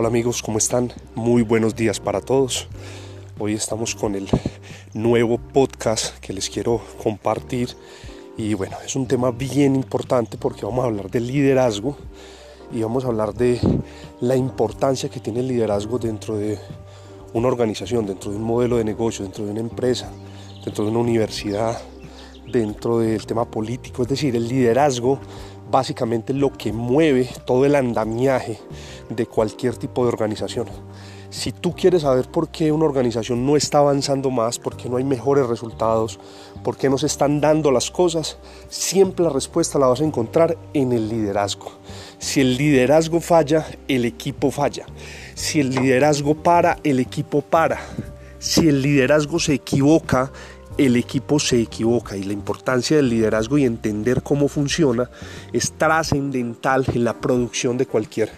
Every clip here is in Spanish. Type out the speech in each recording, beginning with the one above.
Hola amigos, ¿cómo están? Muy buenos días para todos. Hoy estamos con el nuevo podcast que les quiero compartir y bueno, es un tema bien importante porque vamos a hablar del liderazgo y vamos a hablar de la importancia que tiene el liderazgo dentro de una organización, dentro de un modelo de negocio, dentro de una empresa, dentro de una universidad, dentro del tema político, es decir, el liderazgo básicamente lo que mueve todo el andamiaje de cualquier tipo de organización. Si tú quieres saber por qué una organización no está avanzando más, por qué no hay mejores resultados, por qué no se están dando las cosas, siempre la respuesta la vas a encontrar en el liderazgo. Si el liderazgo falla, el equipo falla. Si el liderazgo para, el equipo para. Si el liderazgo se equivoca, el equipo se equivoca y la importancia del liderazgo y entender cómo funciona es trascendental en la producción de cualquier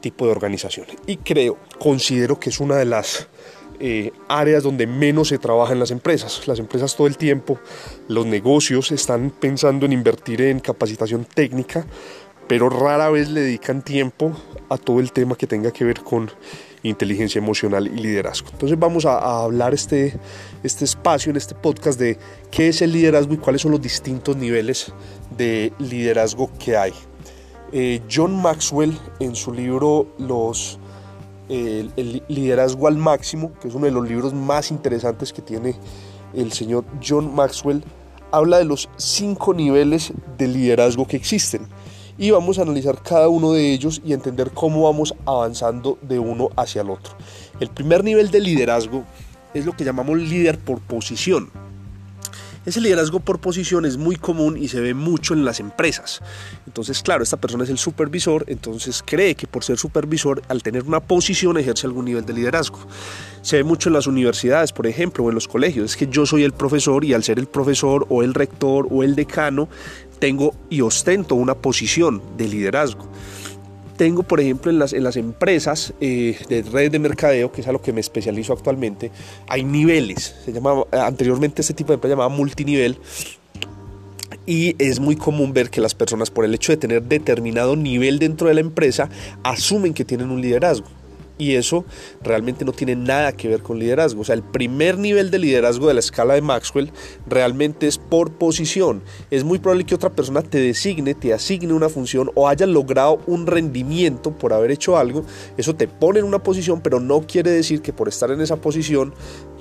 tipo de organización. Y creo, considero que es una de las eh, áreas donde menos se trabaja en las empresas. Las empresas todo el tiempo, los negocios están pensando en invertir en capacitación técnica, pero rara vez le dedican tiempo a todo el tema que tenga que ver con inteligencia emocional y liderazgo. Entonces vamos a, hablar este, este espacio, en este podcast, de qué es el liderazgo y cuáles son los distintos niveles de liderazgo que hay. Eh, John Maxwell en su libro Los, el liderazgo al máximo, que es uno de los libros más interesantes que tiene el señor John Maxwell, habla de los cinco niveles de liderazgo que existen y vamos a analizar cada uno de ellos y entender cómo vamos avanzando de uno hacia el otro. El primer nivel de liderazgo es lo que llamamos líder por posición. Ese liderazgo por posición es muy común y se ve mucho en las empresas. Entonces, claro, esta persona es el supervisor, entonces cree que por ser supervisor, al tener una posición, ejerce algún nivel de liderazgo. Se ve mucho en las universidades, por ejemplo, o en los colegios. Es que yo soy el profesor y al ser el profesor o el rector o el decano, tengo y ostento una posición de liderazgo. Tengo, por ejemplo, en las, en las empresas eh, de redes de mercadeo, que es a lo que me especializo actualmente, hay niveles. Se llama, anteriormente este tipo de empresa llamaba multinivel. Y es muy común ver que las personas, por el hecho de tener determinado nivel dentro de la empresa, asumen que tienen un liderazgo. Y eso realmente no tiene nada que ver con liderazgo. O sea, el primer nivel de liderazgo de la escala de Maxwell realmente es por posición. Es muy probable que otra persona te designe, te asigne una función o haya logrado un rendimiento por haber hecho algo. Eso te pone en una posición, pero no quiere decir que por estar en esa posición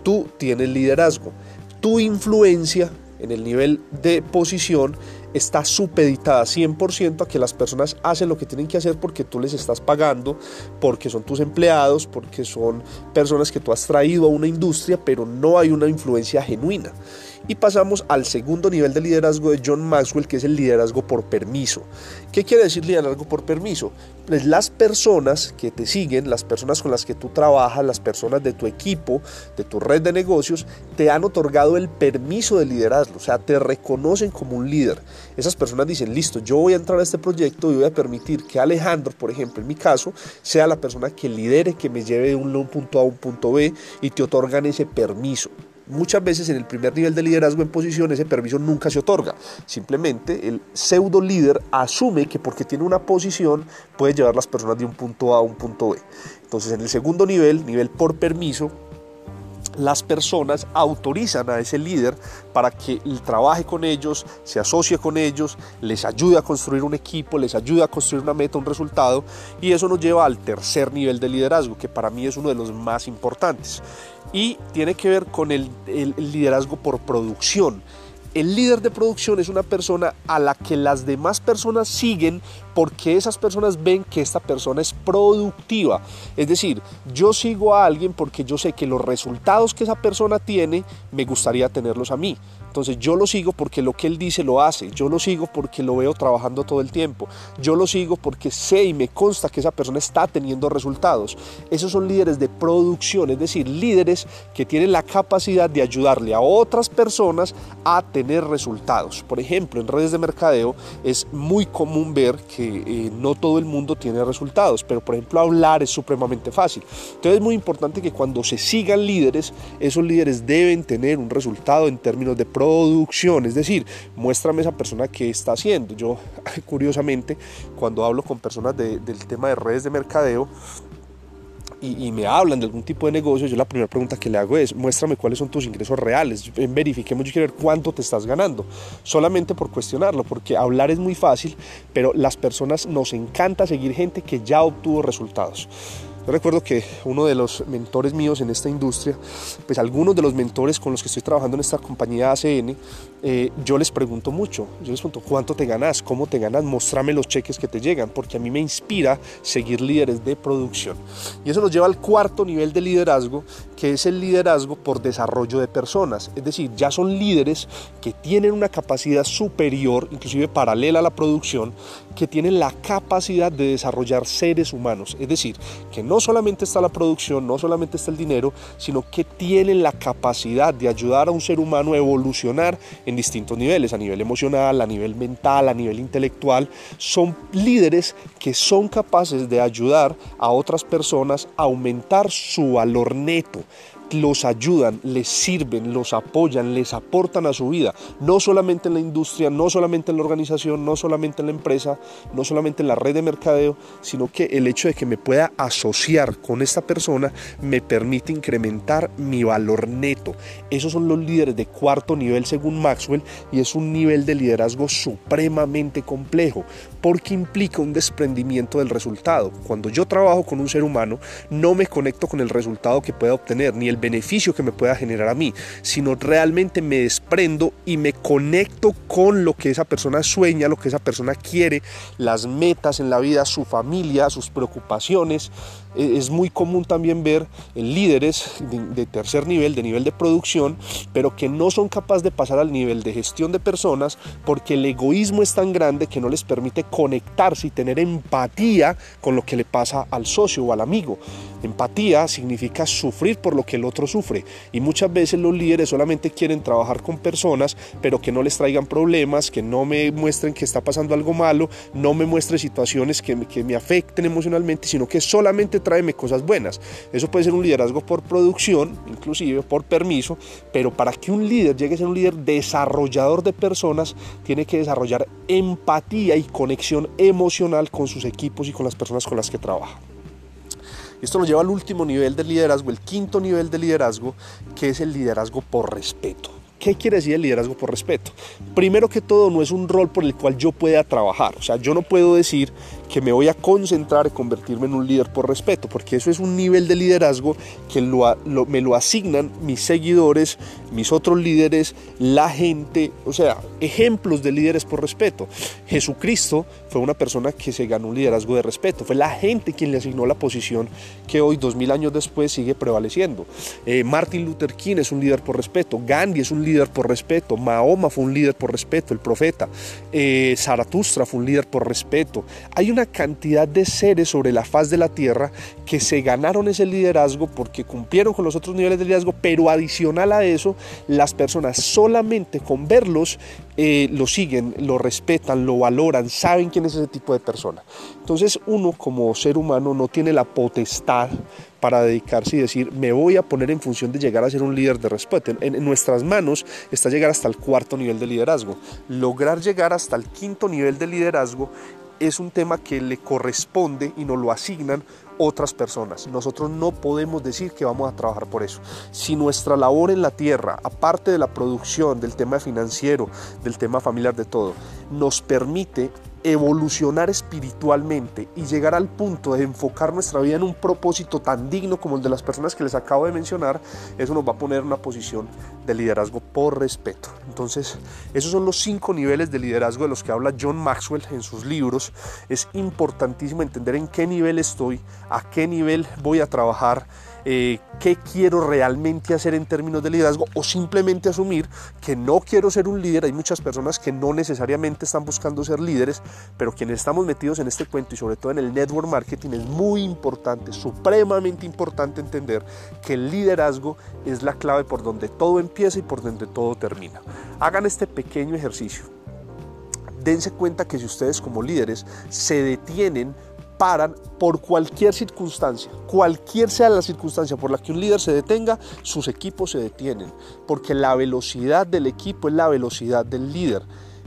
tú tienes liderazgo. Tu influencia en el nivel de posición está supeditada 100% a que las personas hacen lo que tienen que hacer porque tú les estás pagando, porque son tus empleados, porque son personas que tú has traído a una industria, pero no hay una influencia genuina. Y pasamos al segundo nivel de liderazgo de John Maxwell, que es el liderazgo por permiso. ¿Qué quiere decir liderazgo por permiso? Pues las personas que te siguen, las personas con las que tú trabajas, las personas de tu equipo, de tu red de negocios, te han otorgado el permiso de liderazgo, o sea, te reconocen como un líder. Esas personas dicen, listo, yo voy a entrar a este proyecto y voy a permitir que Alejandro, por ejemplo, en mi caso, sea la persona que lidere, que me lleve de un punto A a un punto B y te otorgan ese permiso. Muchas veces en el primer nivel de liderazgo en posición ese permiso nunca se otorga. Simplemente el pseudo líder asume que porque tiene una posición puede llevar las personas de un punto A a un punto B. Entonces en el segundo nivel, nivel por permiso, las personas autorizan a ese líder para que trabaje con ellos, se asocie con ellos, les ayude a construir un equipo, les ayude a construir una meta, un resultado, y eso nos lleva al tercer nivel de liderazgo, que para mí es uno de los más importantes, y tiene que ver con el, liderazgo por producción. El líder de producción es una persona a la que las demás personas siguen porque esas personas ven que esta persona es productiva. Es decir, yo sigo a alguien porque yo sé que los resultados que esa persona tiene me gustaría tenerlos a mí. Entonces yo lo sigo porque lo que él dice lo hace, yo lo sigo porque lo veo trabajando todo el tiempo, yo lo sigo porque sé y me consta que esa persona está teniendo resultados. Esos son líderes de producción, es decir, líderes que tienen la capacidad de ayudarle a otras personas a tener resultados. Por ejemplo, en redes de mercadeo es muy común ver que eh, no todo el mundo tiene resultados, pero por ejemplo hablar es supremamente fácil. Entonces es muy importante que cuando se sigan líderes, esos líderes deben tener un resultado en términos de producción, es decir, muéstrame esa persona que está haciendo. Yo curiosamente cuando hablo con personas del tema de redes de mercadeo, y, me hablan de algún tipo de negocio, yo la primera pregunta que le hago es, muéstrame cuáles son tus ingresos reales, verifiquemos, yo quiero ver cuánto te estás ganando, solamente por cuestionarlo, porque hablar es muy fácil, pero las personas nos encanta seguir gente que ya obtuvo resultados. Yo recuerdo que uno de los mentores míos en esta industria, pues algunos de los mentores con los que estoy trabajando en esta compañía ACN, eh, yo les pregunto mucho, yo les pregunto cuánto te ganas, cómo te ganas, mostrame los cheques que te llegan, porque a mí me inspira seguir líderes de producción. Y eso nos lleva al cuarto nivel de liderazgo, que es el liderazgo por desarrollo de personas. Es decir, ya son líderes que tienen una capacidad superior, inclusive paralela a la producción, que tienen la capacidad de desarrollar seres humanos. Es decir, que no solamente está la producción, no solamente está el dinero, sino que tienen la capacidad de ayudar a un ser humano a evolucionar en distintos niveles, a nivel emocional, a nivel mental, a nivel intelectual. Son líderes que son capaces de ayudar a otras personas a aumentar su valor neto los ayudan, les sirven, los apoyan, les aportan a su vida, no solamente en la industria, no solamente en la organización, no solamente en la empresa, no solamente en la red de mercadeo, sino que el hecho de que me pueda asociar con esta persona me permite incrementar mi valor neto. Esos son los líderes de cuarto nivel según Maxwell y es un nivel de liderazgo supremamente complejo porque implica un desprendimiento del resultado. Cuando yo trabajo con un ser humano, no me conecto con el resultado que pueda obtener ni el beneficio que me pueda generar a mí, sino realmente me desprendo y me conecto con lo que esa persona sueña, lo que esa persona quiere, las metas en la vida, su familia, sus preocupaciones, es muy común también ver líderes de, tercer nivel, de nivel de producción, pero que no son capaces de pasar al nivel de gestión de personas porque el egoísmo es tan grande que no les permite conectarse y tener empatía con lo que le pasa al socio o al amigo. Empatía significa sufrir por lo que el otro sufre y muchas veces los líderes solamente quieren trabajar con personas, pero que no les traigan problemas, que no me muestren que está pasando algo malo, no me muestren situaciones que, que me afecten emocionalmente, sino que solamente tráeme cosas buenas. Eso puede ser un liderazgo por producción, inclusive por permiso, pero para que un líder llegue a ser un líder desarrollador de personas, tiene que desarrollar empatía y conexión emocional con sus equipos y con las personas con las que trabaja. Esto nos lleva al último nivel de liderazgo, el quinto nivel de liderazgo, que es el liderazgo por respeto. ¿Qué quiere decir el liderazgo por respeto? Primero que todo, no es un rol por el cual yo pueda trabajar. O sea, yo no puedo decir que me voy a concentrar en convertirme en un líder por respeto, porque eso es un nivel de liderazgo que me lo asignan mis seguidores, mis otros líderes, la gente, o sea, ejemplos de líderes por respeto. Jesucristo fue una persona que se ganó un liderazgo de respeto, fue la gente quien le asignó la posición que hoy, dos mil años después, sigue prevaleciendo. Eh, Martin Luther King es un líder por respeto, Gandhi es un líder por respeto, Mahoma fue un líder por respeto, el profeta, eh, Zaratustra fue un líder por respeto. Hay una cantidad de seres sobre la faz de la tierra que se ganaron ese liderazgo porque cumplieron con los otros niveles de liderazgo, pero adicional a eso, las personas solamente con verlos eh, lo siguen, lo respetan, lo valoran, saben quién es ese tipo de persona. Entonces uno como ser humano no tiene la potestad para dedicarse y decir, me voy a poner en función de llegar a ser un líder de respeto. En, en, nuestras manos está llegar hasta el cuarto nivel de liderazgo. Lograr llegar hasta el quinto nivel de liderazgo es un tema que le corresponde y nos lo asignan otras personas. Nosotros no podemos decir que vamos a trabajar por eso. Si nuestra labor en la tierra, aparte de la producción, del tema financiero, del tema familiar, de todo, nos permite evolucionar espiritualmente y llegar al punto de enfocar nuestra vida en un propósito tan digno como el de las personas que les acabo de mencionar, eso nos va a poner en una posición de liderazgo por respeto. Entonces, esos son los cinco niveles de liderazgo de los que habla John Maxwell en sus libros. Es importantísimo entender en qué nivel estoy, a qué nivel voy a trabajar eh, qué quiero realmente hacer en términos de liderazgo o simplemente asumir que no quiero ser un líder. Hay muchas personas que no necesariamente están buscando ser líderes, pero quienes estamos metidos en este cuento y sobre todo en el network marketing es muy importante, supremamente importante entender que el liderazgo es la clave por donde todo empieza y por donde todo termina. Hagan este pequeño ejercicio. Dense cuenta que si ustedes como líderes se detienen paran por cualquier circunstancia, cualquier sea la circunstancia por la que un líder se detenga, sus equipos se detienen, porque la velocidad del equipo es la velocidad del líder.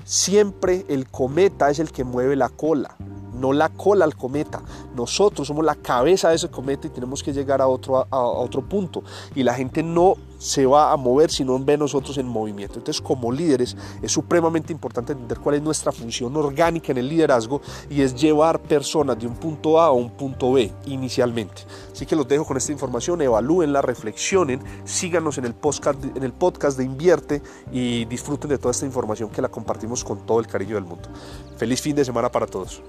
Siempre el cometa es el que mueve la cola, no la cola al cometa. Nosotros somos la cabeza de ese cometa y tenemos que llegar a otro, a, otro punto. Y la gente no se va a mover si no ve nosotros en movimiento. Entonces, como líderes, es supremamente importante entender cuál es nuestra función orgánica en el liderazgo y es llevar personas de un punto A a un punto B inicialmente. Así que los dejo con esta información, evalúenla, reflexionen, síganos en el podcast, en el podcast de Invierte y disfruten de toda esta información que la compartimos con todo el cariño del mundo. Feliz fin de semana para todos.